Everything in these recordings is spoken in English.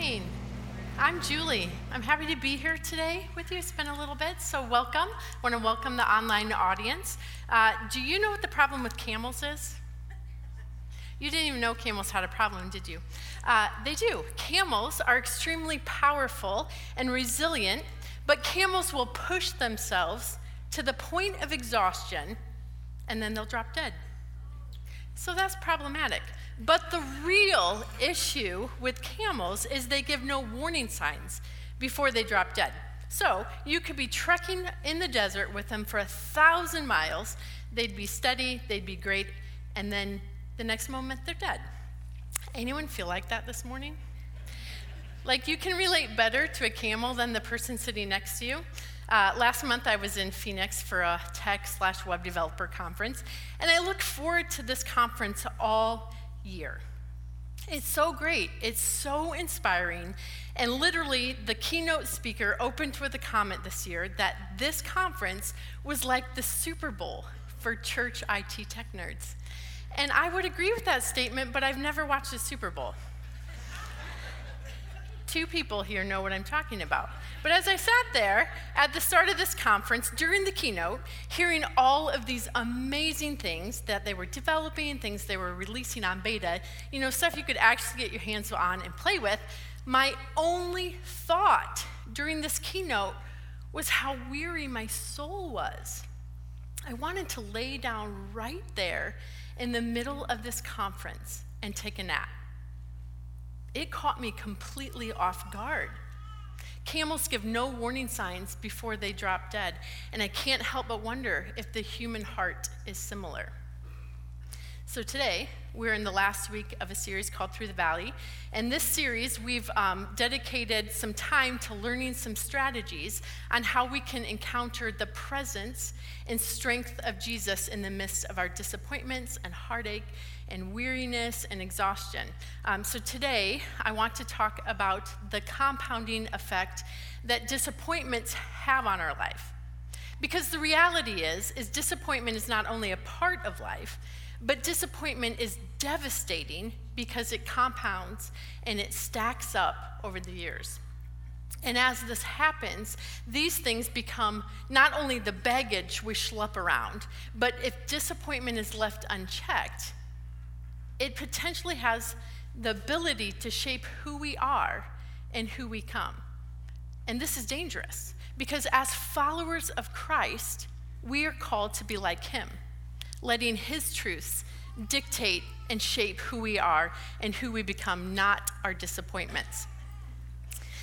morning. I'm Julie. I'm happy to be here today with you. It's been a little bit, so welcome. I want to welcome the online audience. Uh, do you know what the problem with camels is? You didn't even know camels had a problem, did you? Uh, they do. Camels are extremely powerful and resilient, but camels will push themselves to the point of exhaustion and then they'll drop dead. So that's problematic. But the real issue with camels is they give no warning signs before they drop dead. So you could be trekking in the desert with them for a thousand miles. They'd be steady, they'd be great, and then the next moment they're dead. Anyone feel like that this morning? Like you can relate better to a camel than the person sitting next to you. Uh, last month I was in Phoenix for a tech slash web developer conference, and I look forward to this conference all year. It's so great. It's so inspiring. And literally, the keynote speaker opened with a comment this year that this conference was like the Super Bowl for church IT tech nerds. And I would agree with that statement, but I've never watched a Super Bowl. Two people here know what I'm talking about. But as I sat there at the start of this conference during the keynote, hearing all of these amazing things that they were developing, things they were releasing on beta, you know, stuff you could actually get your hands on and play with, my only thought during this keynote was how weary my soul was. I wanted to lay down right there in the middle of this conference and take a nap it caught me completely off guard. Camels give no warning signs before they drop dead, and I can't help but wonder if the human heart is similar. So today, we're in the last week of a series called Through the Valley. And this series, we've um, dedicated some time to learning some strategies on how we can encounter the presence and strength of Jesus in the midst of our disappointments and heartache and weariness and exhaustion. Um, so today, I want to talk about the compounding effect that disappointments have on our life. Because the reality is, is disappointment is not only a part of life, but disappointment is devastating because it compounds and it stacks up over the years. And as this happens, these things become not only the baggage we schlep around, but if disappointment is left unchecked, it potentially has the ability to shape who we are and who we come. And this is dangerous because as followers of Christ, we are called to be like him, letting his truths dictate and shape who we are and who we become, not our disappointments.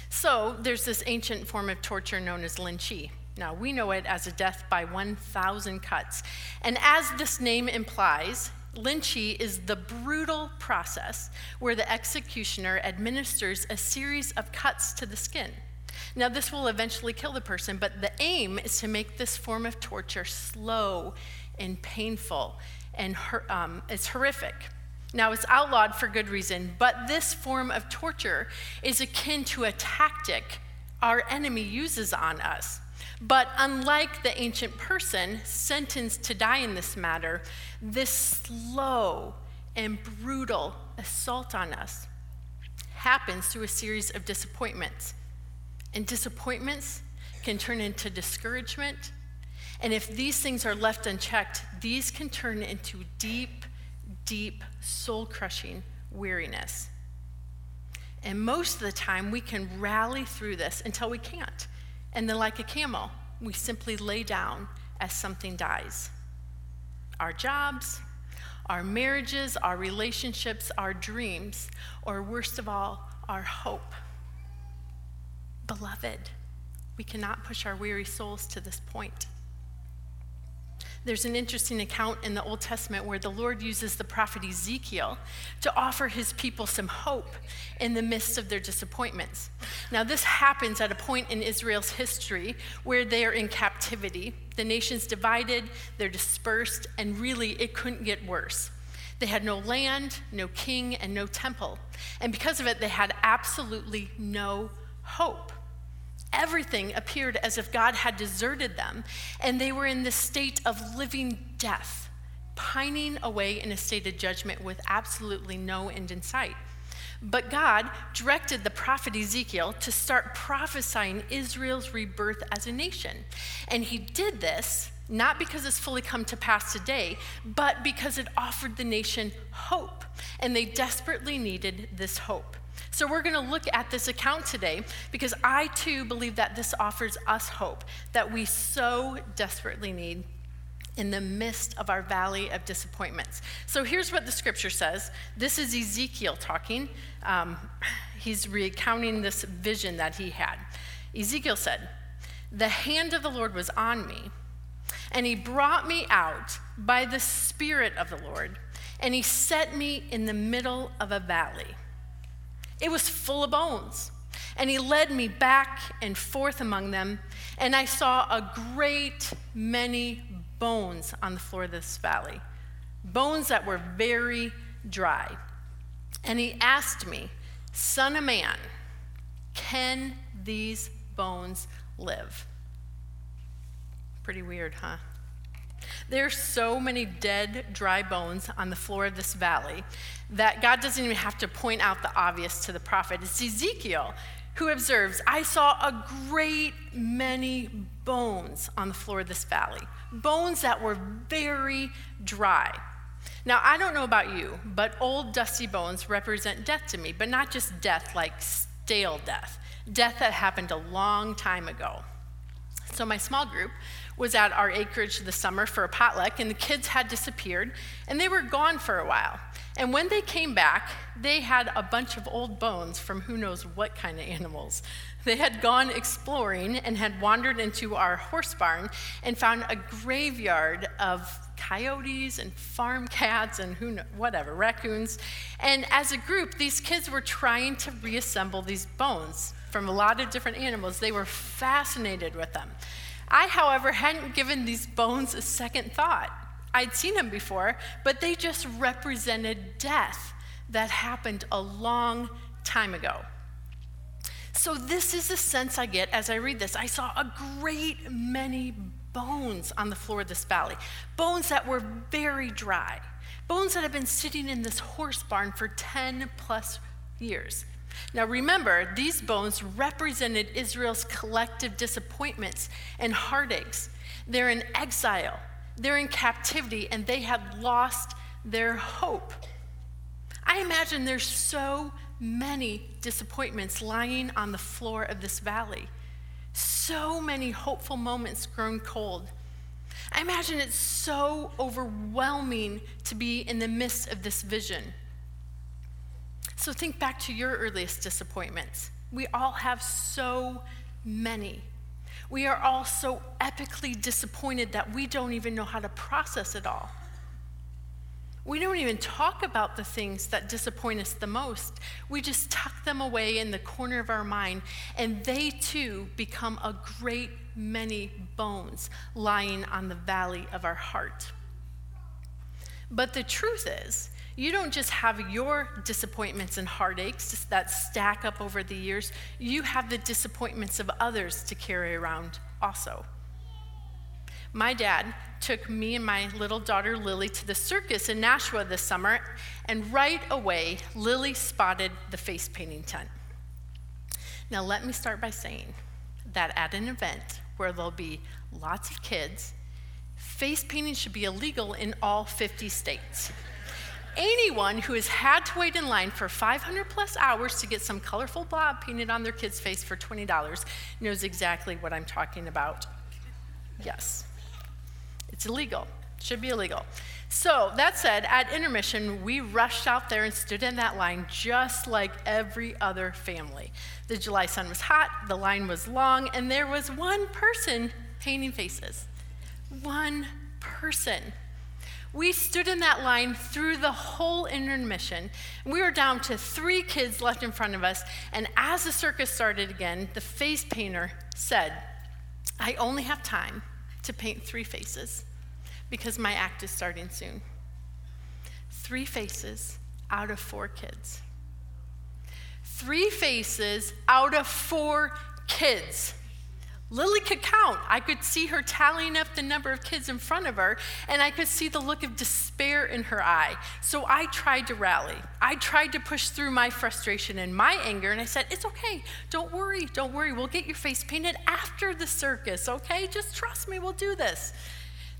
So, there's this ancient form of torture known as lingchi. Now, we know it as a death by 1,000 cuts. And as this name implies, Lingchi is the brutal process where the executioner administers a series of cuts to the skin. Now, this will eventually kill the person, but the aim is to make this form of torture slow and painful and um, it's horrific. Now, it's outlawed for good reason, but this form of torture is akin to a tactic our enemy uses on us. But unlike the ancient person sentenced to die in this matter, this slow and brutal assault on us happens through a series of disappointments. And disappointments can turn into discouragement. And if these things are left unchecked, these can turn into deep, deep, soul crushing weariness. And most of the time, we can rally through this until we can't. And then, like a camel, we simply lay down as something dies. Our jobs, our marriages, our relationships, our dreams, or worst of all, our hope. Beloved, we cannot push our weary souls to this point. There's an interesting account in the Old Testament where the Lord uses the prophet Ezekiel to offer his people some hope in the midst of their disappointments. Now, this happens at a point in Israel's history where they are in captivity. The nation's divided, they're dispersed, and really it couldn't get worse. They had no land, no king, and no temple. And because of it, they had absolutely no hope everything appeared as if God had deserted them, and they were in this state of living death, pining away in a state of judgment with absolutely no end in sight. But God directed the prophet Ezekiel to start prophesying Israel's rebirth as a nation. And he did this not because it's fully come to pass today, but because it offered the nation hope. And they desperately needed this hope. So we're going to look at this account today because I too believe that this offers us hope that we so desperately need in the midst of our valley of disappointments. So here's what the scripture says. This is Ezekiel talking. Um, he's recounting this vision that he had. Ezekiel said, The hand of the Lord was on me, and he brought me out by the Spirit of the Lord, and he set me in the middle of a valley. It was full of bones. And he led me back and forth among them, and I saw a great many bones on the floor of this valley, bones that were very dry. And he asked me, Son of man, can these bones live? Pretty weird, huh? There's so many dead, dry bones on the floor of this valley that God doesn't even have to point out the obvious to the prophet. It's Ezekiel who observes, I saw a great many bones on the floor of this valley, bones that were very dry. Now, I don't know about you, but old dusty bones represent death to me, but not just death like stale death, death that happened a long time ago. So, my small group was at our acreage this summer for a potluck, and the kids had disappeared, and they were gone for a while. And when they came back, they had a bunch of old bones from who knows what kind of animals. They had gone exploring and had wandered into our horse barn and found a graveyard of coyotes and farm cats and who know, whatever, raccoons. And as a group, these kids were trying to reassemble these bones from a lot of different animals. They were fascinated with them. I, however, hadn't given these bones a second thought. I'd seen them before, but they just represented death that happened a long time ago. So, this is the sense I get as I read this. I saw a great many bones on the floor of this valley, bones that were very dry, bones that had been sitting in this horse barn for 10 plus years. Now remember, these bones represented Israel's collective disappointments and heartaches. They're in exile, they're in captivity, and they had lost their hope. I imagine there's so many disappointments lying on the floor of this valley. So many hopeful moments grown cold. I imagine it's so overwhelming to be in the midst of this vision. So think back to your earliest disappointments. We all have so many. We are all so epically disappointed that we don't even know how to process it all. We don't even talk about the things that disappoint us the most. We just tuck them away in the corner of our mind, and they too become a great many bones lying on the valley of our heart. But the truth is, you don't just have your disappointments and heartaches that stack up over the years, you have the disappointments of others to carry around also. My dad took me and my little daughter Lily to the circus in Nashua this summer, and right away, Lily spotted the face painting tent. Now, let me start by saying that at an event where there'll be lots of kids, face painting should be illegal in all 50 states anyone who has had to wait in line for 500 plus hours to get some colorful blob painted on their kid's face for $20 knows exactly what I'm talking about. Yes, it's illegal, should be illegal. So, that said, at intermission, we rushed out there and stood in that line just like every other family. The July sun was hot, the line was long, and there was one person painting faces. One person. We stood in that line through the whole intermission. We were down to three kids left in front of us. And as the circus started again, the face painter said, I only have time to paint three faces because my act is starting soon. Three faces out of four kids. Three faces out of four kids. Lily could count. I could see her tallying up the number of kids in front of her, and I could see the look of despair in her eye. So I tried to rally. I tried to push through my frustration and my anger, and I said, It's okay. Don't worry. Don't worry. We'll get your face painted after the circus, okay? Just trust me. We'll do this.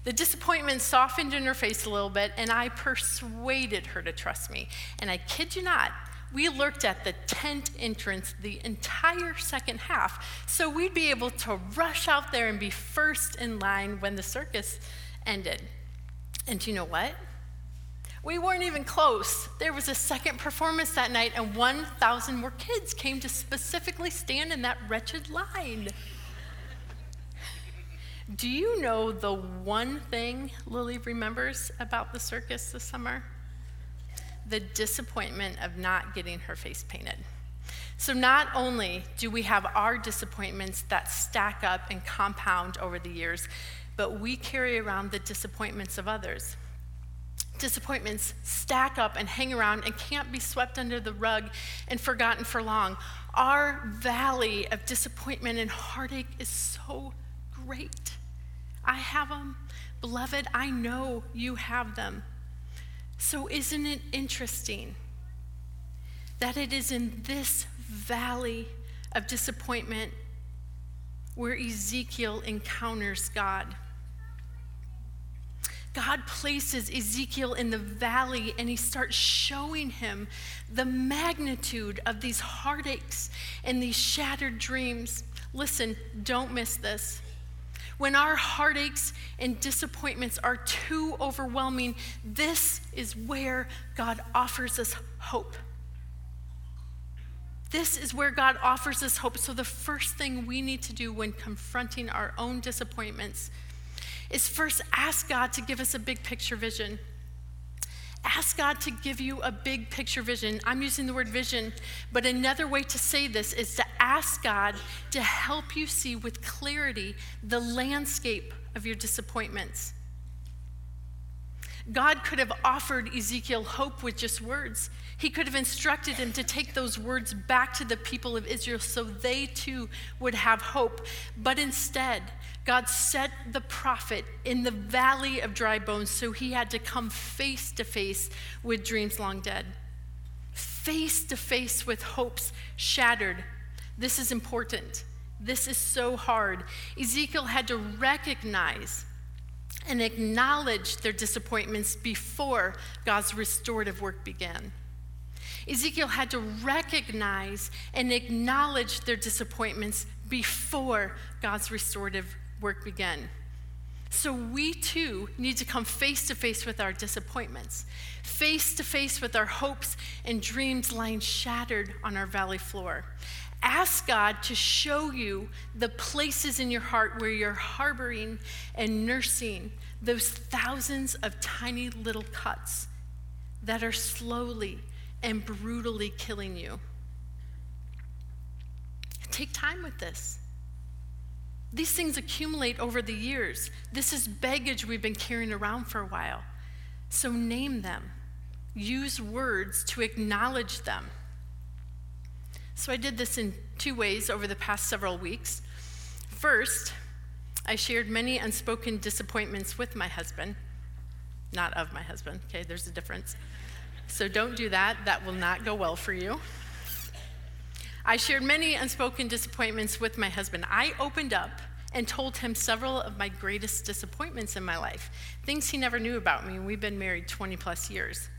The disappointment softened in her face a little bit, and I persuaded her to trust me. And I kid you not, we lurked at the tent entrance the entire second half, so we'd be able to rush out there and be first in line when the circus ended. And do you know what? We weren't even close. There was a second performance that night, and 1,000 more kids came to specifically stand in that wretched line. Do you know the one thing Lily remembers about the circus this summer? The disappointment of not getting her face painted. So, not only do we have our disappointments that stack up and compound over the years, but we carry around the disappointments of others. Disappointments stack up and hang around and can't be swept under the rug and forgotten for long. Our valley of disappointment and heartache is so great. I have them. Beloved, I know you have them. So, isn't it interesting that it is in this valley of disappointment where Ezekiel encounters God? God places Ezekiel in the valley and he starts showing him the magnitude of these heartaches and these shattered dreams. Listen, don't miss this. When our heartaches and disappointments are too overwhelming, this is where God offers us hope. This is where God offers us hope. So, the first thing we need to do when confronting our own disappointments is first ask God to give us a big picture vision. Ask God to give you a big picture vision. I'm using the word vision, but another way to say this is to ask God to help you see with clarity the landscape of your disappointments. God could have offered Ezekiel hope with just words. He could have instructed him to take those words back to the people of Israel so they too would have hope. But instead, God set the prophet in the valley of dry bones, so he had to come face to face with dreams long dead, face to face with hopes shattered. This is important. This is so hard. Ezekiel had to recognize and acknowledge their disappointments before God's restorative work began. Ezekiel had to recognize and acknowledge their disappointments before God's restorative work began. So we too need to come face to face with our disappointments, face to face with our hopes and dreams lying shattered on our valley floor. Ask God to show you the places in your heart where you're harboring and nursing those thousands of tiny little cuts that are slowly and brutally killing you. Take time with this. These things accumulate over the years. This is baggage we've been carrying around for a while. So name them, use words to acknowledge them. So I did this in two ways over the past several weeks. First, I shared many unspoken disappointments with my husband, not of my husband, okay, there's a difference. So don't do that, that will not go well for you. I shared many unspoken disappointments with my husband. I opened up and told him several of my greatest disappointments in my life, things he never knew about me. We've been married 20 plus years.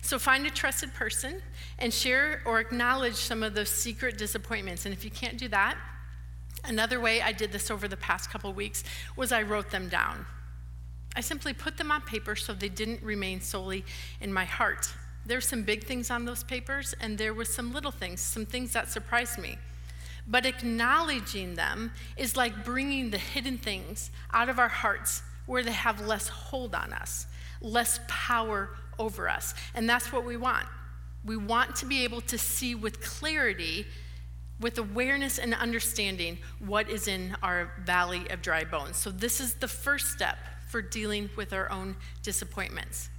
So find a trusted person and share or acknowledge some of those secret disappointments. And if you can't do that, another way I did this over the past couple weeks was I wrote them down. I simply put them on paper so they didn't remain solely in my heart. There's some big things on those papers, and there was some little things, some things that surprised me. But acknowledging them is like bringing the hidden things out of our hearts where they have less hold on us, less power over us. And that's what we want. We want to be able to see with clarity, with awareness and understanding, what is in our valley of dry bones. So, this is the first step for dealing with our own disappointments.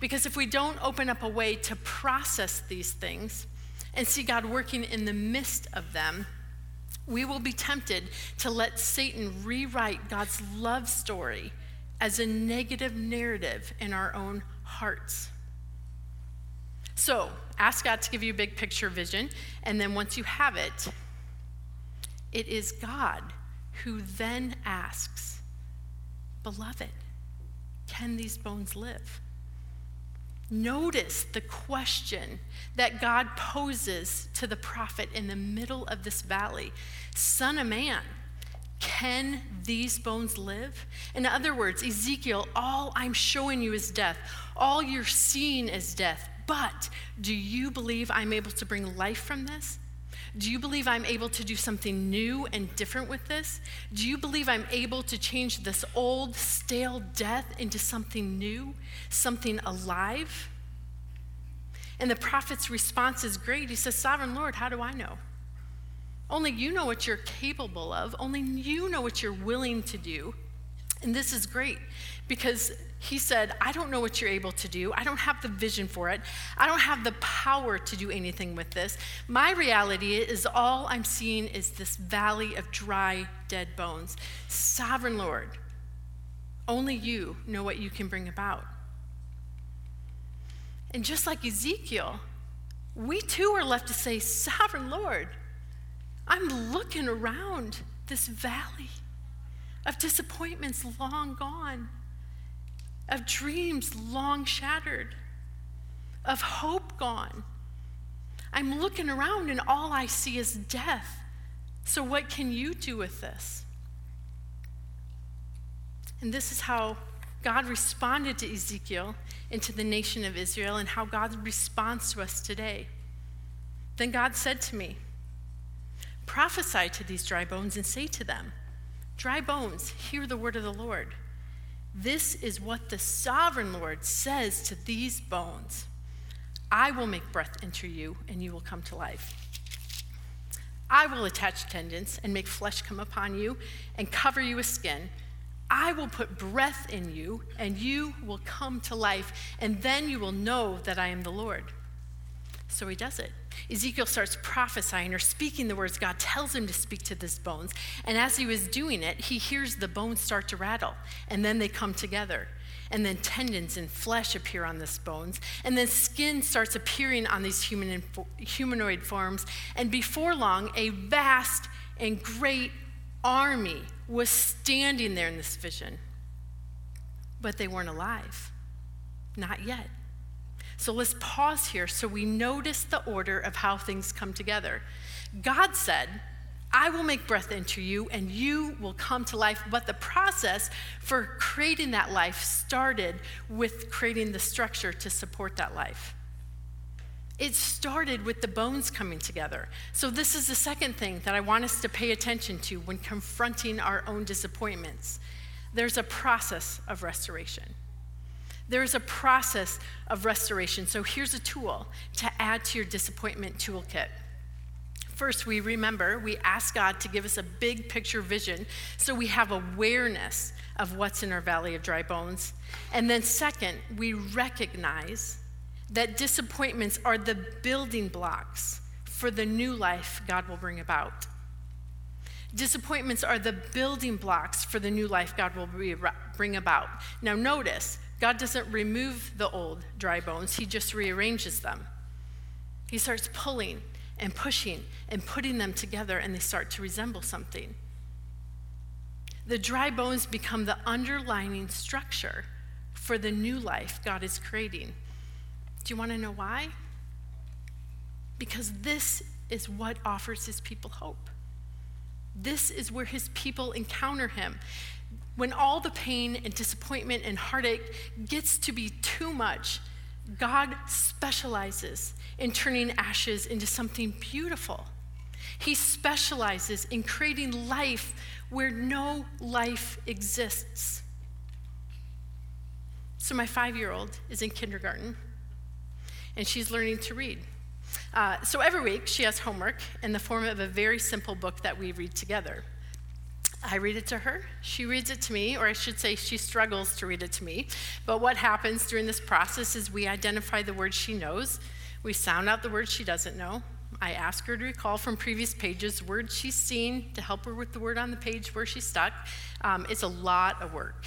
Because if we don't open up a way to process these things and see God working in the midst of them, we will be tempted to let Satan rewrite God's love story as a negative narrative in our own hearts. So, ask God to give you a big picture vision, and then once you have it, it is God who then asks, Beloved, can these bones live? Notice the question that God poses to the prophet in the middle of this valley Son of man, can these bones live? In other words, Ezekiel, all I'm showing you is death. All you're seeing is death. But do you believe I'm able to bring life from this? Do you believe I'm able to do something new and different with this? Do you believe I'm able to change this old, stale death into something new, something alive? And the prophet's response is great. He says, Sovereign Lord, how do I know? Only you know what you're capable of, only you know what you're willing to do. And this is great because he said, I don't know what you're able to do. I don't have the vision for it. I don't have the power to do anything with this. My reality is all I'm seeing is this valley of dry, dead bones. Sovereign Lord, only you know what you can bring about. And just like Ezekiel, we too are left to say, Sovereign Lord, I'm looking around this valley of disappointments long gone of dreams long shattered, of hope gone. I'm looking around and all I see is death. So, what can you do with this? And this is how God responded to Ezekiel and to the nation of Israel, and how God responds to us today. Then God said to me, Prophesy to these dry bones and say to them, Dry bones, hear the word of the Lord. This is what the sovereign Lord says to these bones I will make breath enter you, and you will come to life. I will attach tendons and make flesh come upon you and cover you with skin. I will put breath in you, and you will come to life, and then you will know that I am the Lord. So he does it. Ezekiel starts prophesying or speaking the words God tells him to speak to these bones. And as he was doing it, he hears the bones start to rattle, and then they come together. And then tendons and flesh appear on these bones. And then skin starts appearing on these human, humanoid forms. And before long, a vast and great army was standing there in this vision. But they weren't alive. Not yet. So let's pause here so we notice the order of how things come together. God said, I will make breath into you and you will come to life. But the process for creating that life started with creating the structure to support that life. It started with the bones coming together. So, this is the second thing that I want us to pay attention to when confronting our own disappointments. There's a process of restoration. There's a process of restoration. So here's a tool to add to your disappointment toolkit. First, we remember, we ask God to give us a big picture vision so we have awareness of what's in our valley of dry bones. And then, second, we recognize that disappointments are the building blocks for the new life God will bring about. Disappointments are the building blocks for the new life God will bring about. Now, notice, God doesn't remove the old dry bones, He just rearranges them. He starts pulling and pushing and putting them together, and they start to resemble something. The dry bones become the underlining structure for the new life God is creating. Do you want to know why? Because this is what offers his people hope. This is where his people encounter him when all the pain and disappointment and heartache gets to be too much, God specializes in turning ashes into something beautiful. He specializes in creating life where no life exists. So, my five year old is in kindergarten and she's learning to read. Uh, so, every week she has homework in the form of a very simple book that we read together. I read it to her. She reads it to me, or I should say, she struggles to read it to me. But what happens during this process is we identify the words she knows, we sound out the words she doesn't know. I ask her to recall from previous pages words she's seen to help her with the word on the page where she's stuck. Um, it's a lot of work.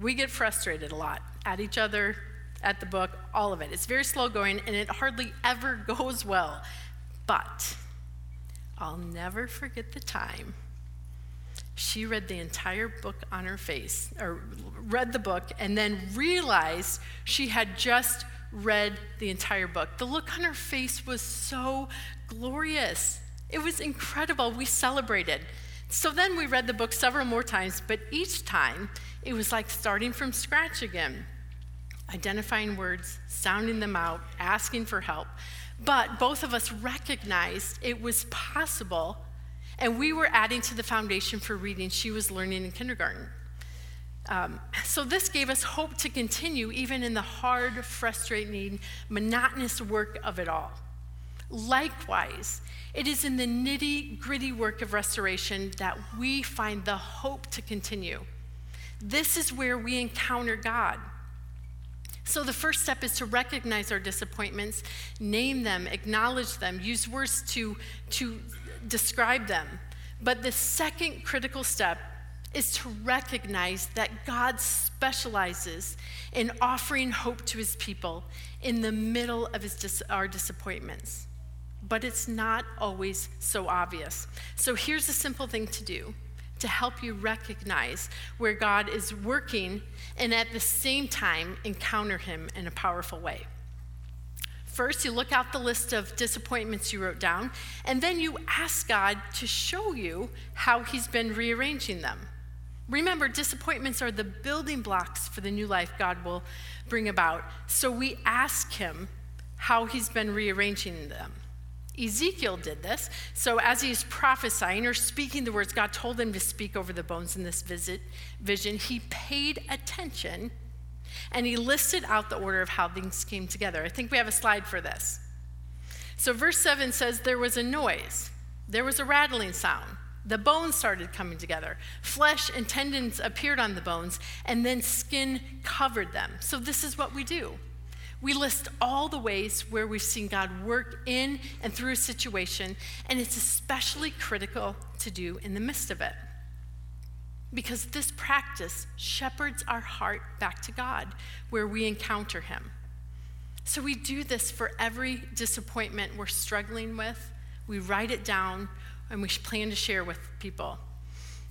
We get frustrated a lot at each other, at the book, all of it. It's very slow going and it hardly ever goes well. But I'll never forget the time she read the entire book on her face, or read the book, and then realized she had just read the entire book. The look on her face was so glorious. It was incredible. We celebrated. So then we read the book several more times, but each time it was like starting from scratch again, identifying words, sounding them out, asking for help. But both of us recognized it was possible, and we were adding to the foundation for reading she was learning in kindergarten. Um, so, this gave us hope to continue even in the hard, frustrating, monotonous work of it all. Likewise, it is in the nitty gritty work of restoration that we find the hope to continue. This is where we encounter God. So, the first step is to recognize our disappointments, name them, acknowledge them, use words to, to describe them. But the second critical step is to recognize that God specializes in offering hope to his people in the middle of dis- our disappointments. But it's not always so obvious. So here's a simple thing to do to help you recognize where God is working and at the same time encounter him in a powerful way. First, you look out the list of disappointments you wrote down, and then you ask God to show you how He's been rearranging them. Remember, disappointments are the building blocks for the new life God will bring about. So we ask him how he's been rearranging them. Ezekiel did this. So as he's prophesying or speaking the words God told him to speak over the bones in this visit, vision, he paid attention and he listed out the order of how things came together. I think we have a slide for this. So verse 7 says there was a noise. There was a rattling sound. The bones started coming together. Flesh and tendons appeared on the bones, and then skin covered them. So, this is what we do. We list all the ways where we've seen God work in and through a situation, and it's especially critical to do in the midst of it. Because this practice shepherds our heart back to God where we encounter Him. So we do this for every disappointment we're struggling with. We write it down, and we plan to share with people.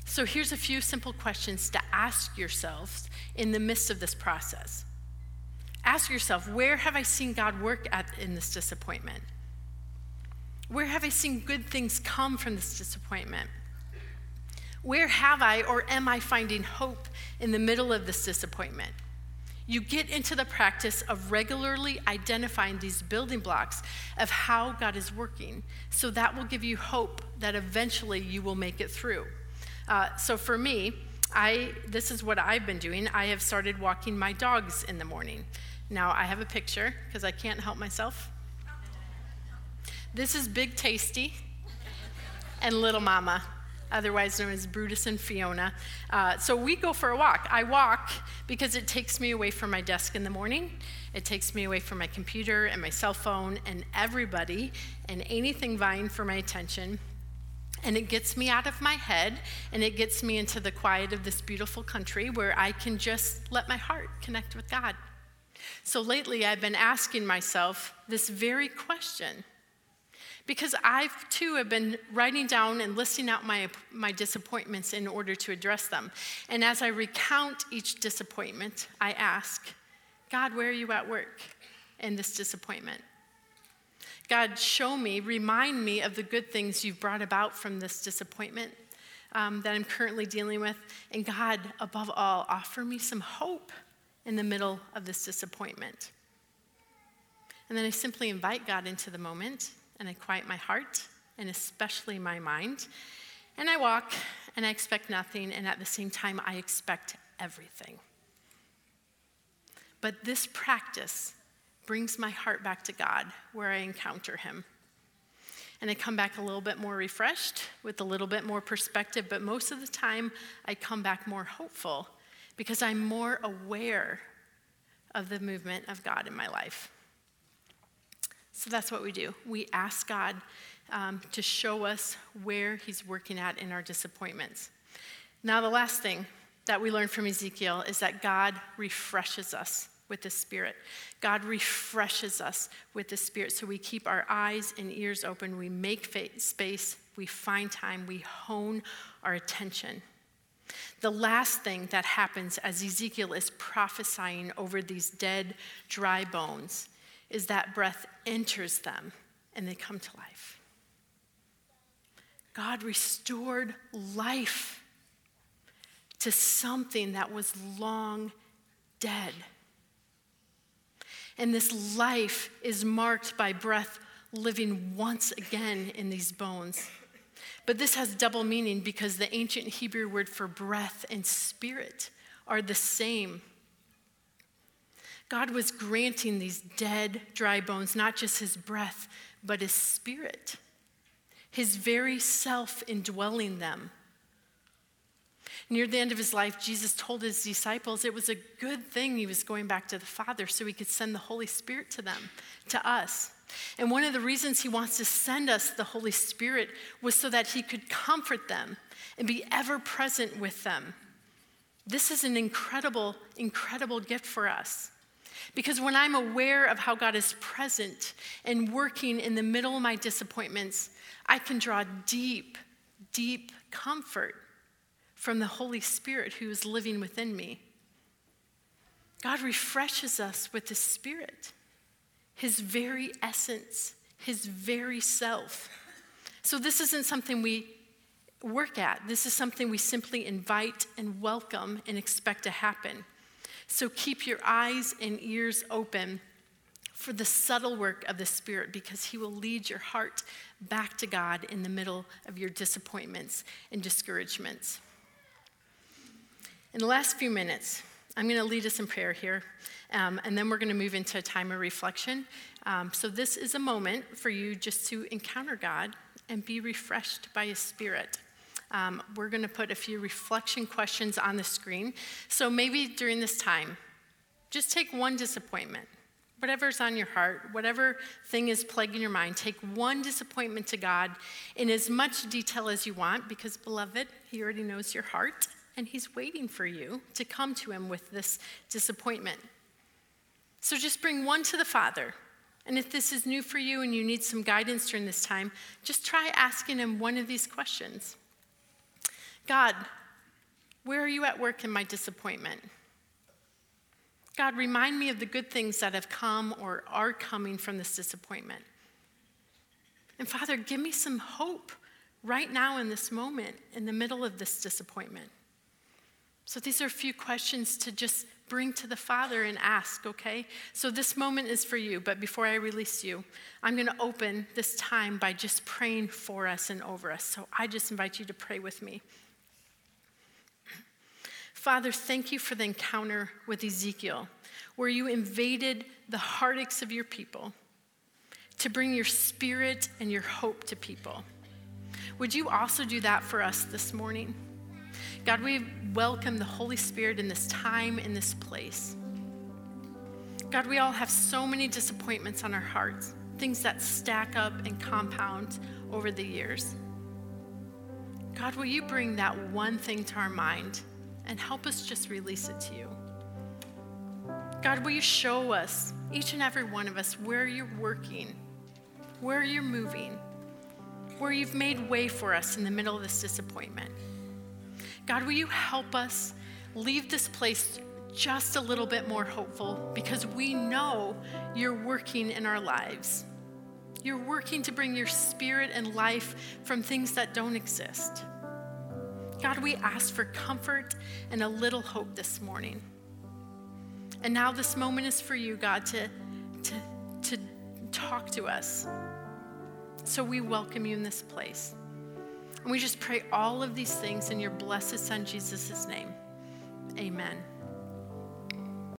So here's a few simple questions to ask yourselves in the midst of this process. Ask yourself, where have I seen God work at in this disappointment? Where have I seen good things come from this disappointment? Where have I or am I finding hope in the middle of this disappointment? you get into the practice of regularly identifying these building blocks of how God is working. So that will give you hope that eventually you will make it through. Uh, so for me, I, this is what I've been doing. I have started walking my dogs in the morning. Now I have a picture because I can't help myself. This is Big Tasty and Little Mama otherwise known as Brutus and Fiona. Uh, so we go for a walk. I walk because it takes me away from my desk in the morning. It takes me away from my computer and my cell phone and everybody and anything vying for my attention. And it gets me out of my head and it gets me into the quiet of this beautiful country where I can just let my heart connect with God. So lately, I've been asking myself this very question because I too have been writing down and listing out my, my disappointments in order to address them. And as I recount each disappointment, I ask, God, where are you at work in this disappointment? God, show me, remind me of the good things you've brought about from this disappointment um, that I'm currently dealing with. And God, above all, offer me some hope in the middle of this disappointment. And then I simply invite God into the moment and I quiet my heart and especially my mind. And I walk and I expect nothing, and at the same time, I expect everything. But this practice brings my heart back to God where I encounter Him. And I come back a little bit more refreshed with a little bit more perspective, but most of the time, I come back more hopeful because I'm more aware of the movement of God in my life. So that's what we do. We ask God um, to show us where He's working at in our disappointments. Now, the last thing that we learn from Ezekiel is that God refreshes us with the Spirit. God refreshes us with the Spirit. So we keep our eyes and ears open, we make space, we find time, we hone our attention. The last thing that happens as Ezekiel is prophesying over these dead, dry bones is that breath enters them and they come to life. God restored life to something that was long dead. And this life is marked by breath living once again in these bones. But this has double meaning because the ancient Hebrew word for breath and spirit are the same. God was granting these dead, dry bones not just his breath, but his spirit, his very self indwelling them. Near the end of his life, Jesus told his disciples it was a good thing he was going back to the Father so he could send the Holy Spirit to them, to us. And one of the reasons he wants to send us the Holy Spirit was so that he could comfort them and be ever present with them. This is an incredible, incredible gift for us. Because when I'm aware of how God is present and working in the middle of my disappointments, I can draw deep, deep comfort from the Holy Spirit who is living within me. God refreshes us with the Spirit, His very essence, His very self. So, this isn't something we work at. This is something we simply invite and welcome and expect to happen. So, keep your eyes and ears open for the subtle work of the Spirit because He will lead your heart back to God in the middle of your disappointments and discouragements. In the last few minutes, I'm going to lead us in prayer here, um, and then we're going to move into a time of reflection. Um, so, this is a moment for you just to encounter God and be refreshed by His Spirit. Um, we're going to put a few reflection questions on the screen. So, maybe during this time, just take one disappointment. Whatever's on your heart, whatever thing is plaguing your mind, take one disappointment to God in as much detail as you want, because, beloved, He already knows your heart and He's waiting for you to come to Him with this disappointment. So just bring one to the Father. And if this is new for you and you need some guidance during this time, just try asking Him one of these questions God, where are you at work in my disappointment? God, remind me of the good things that have come or are coming from this disappointment. And Father, give me some hope right now in this moment, in the middle of this disappointment. So these are a few questions to just bring to the Father and ask, okay? So this moment is for you, but before I release you, I'm going to open this time by just praying for us and over us. So I just invite you to pray with me. Father, thank you for the encounter with Ezekiel, where you invaded the heartaches of your people to bring your spirit and your hope to people. Would you also do that for us this morning? God, we welcome the Holy Spirit in this time, in this place. God, we all have so many disappointments on our hearts, things that stack up and compound over the years. God, will you bring that one thing to our mind and help us just release it to you? God, will you show us, each and every one of us, where you're working, where you're moving, where you've made way for us in the middle of this disappointment? God, will you help us leave this place just a little bit more hopeful because we know you're working in our lives. You're working to bring your spirit and life from things that don't exist. God, we ask for comfort and a little hope this morning. And now this moment is for you, God, to, to, to talk to us. So we welcome you in this place. And we just pray all of these things in your blessed Son, Jesus' name. Amen.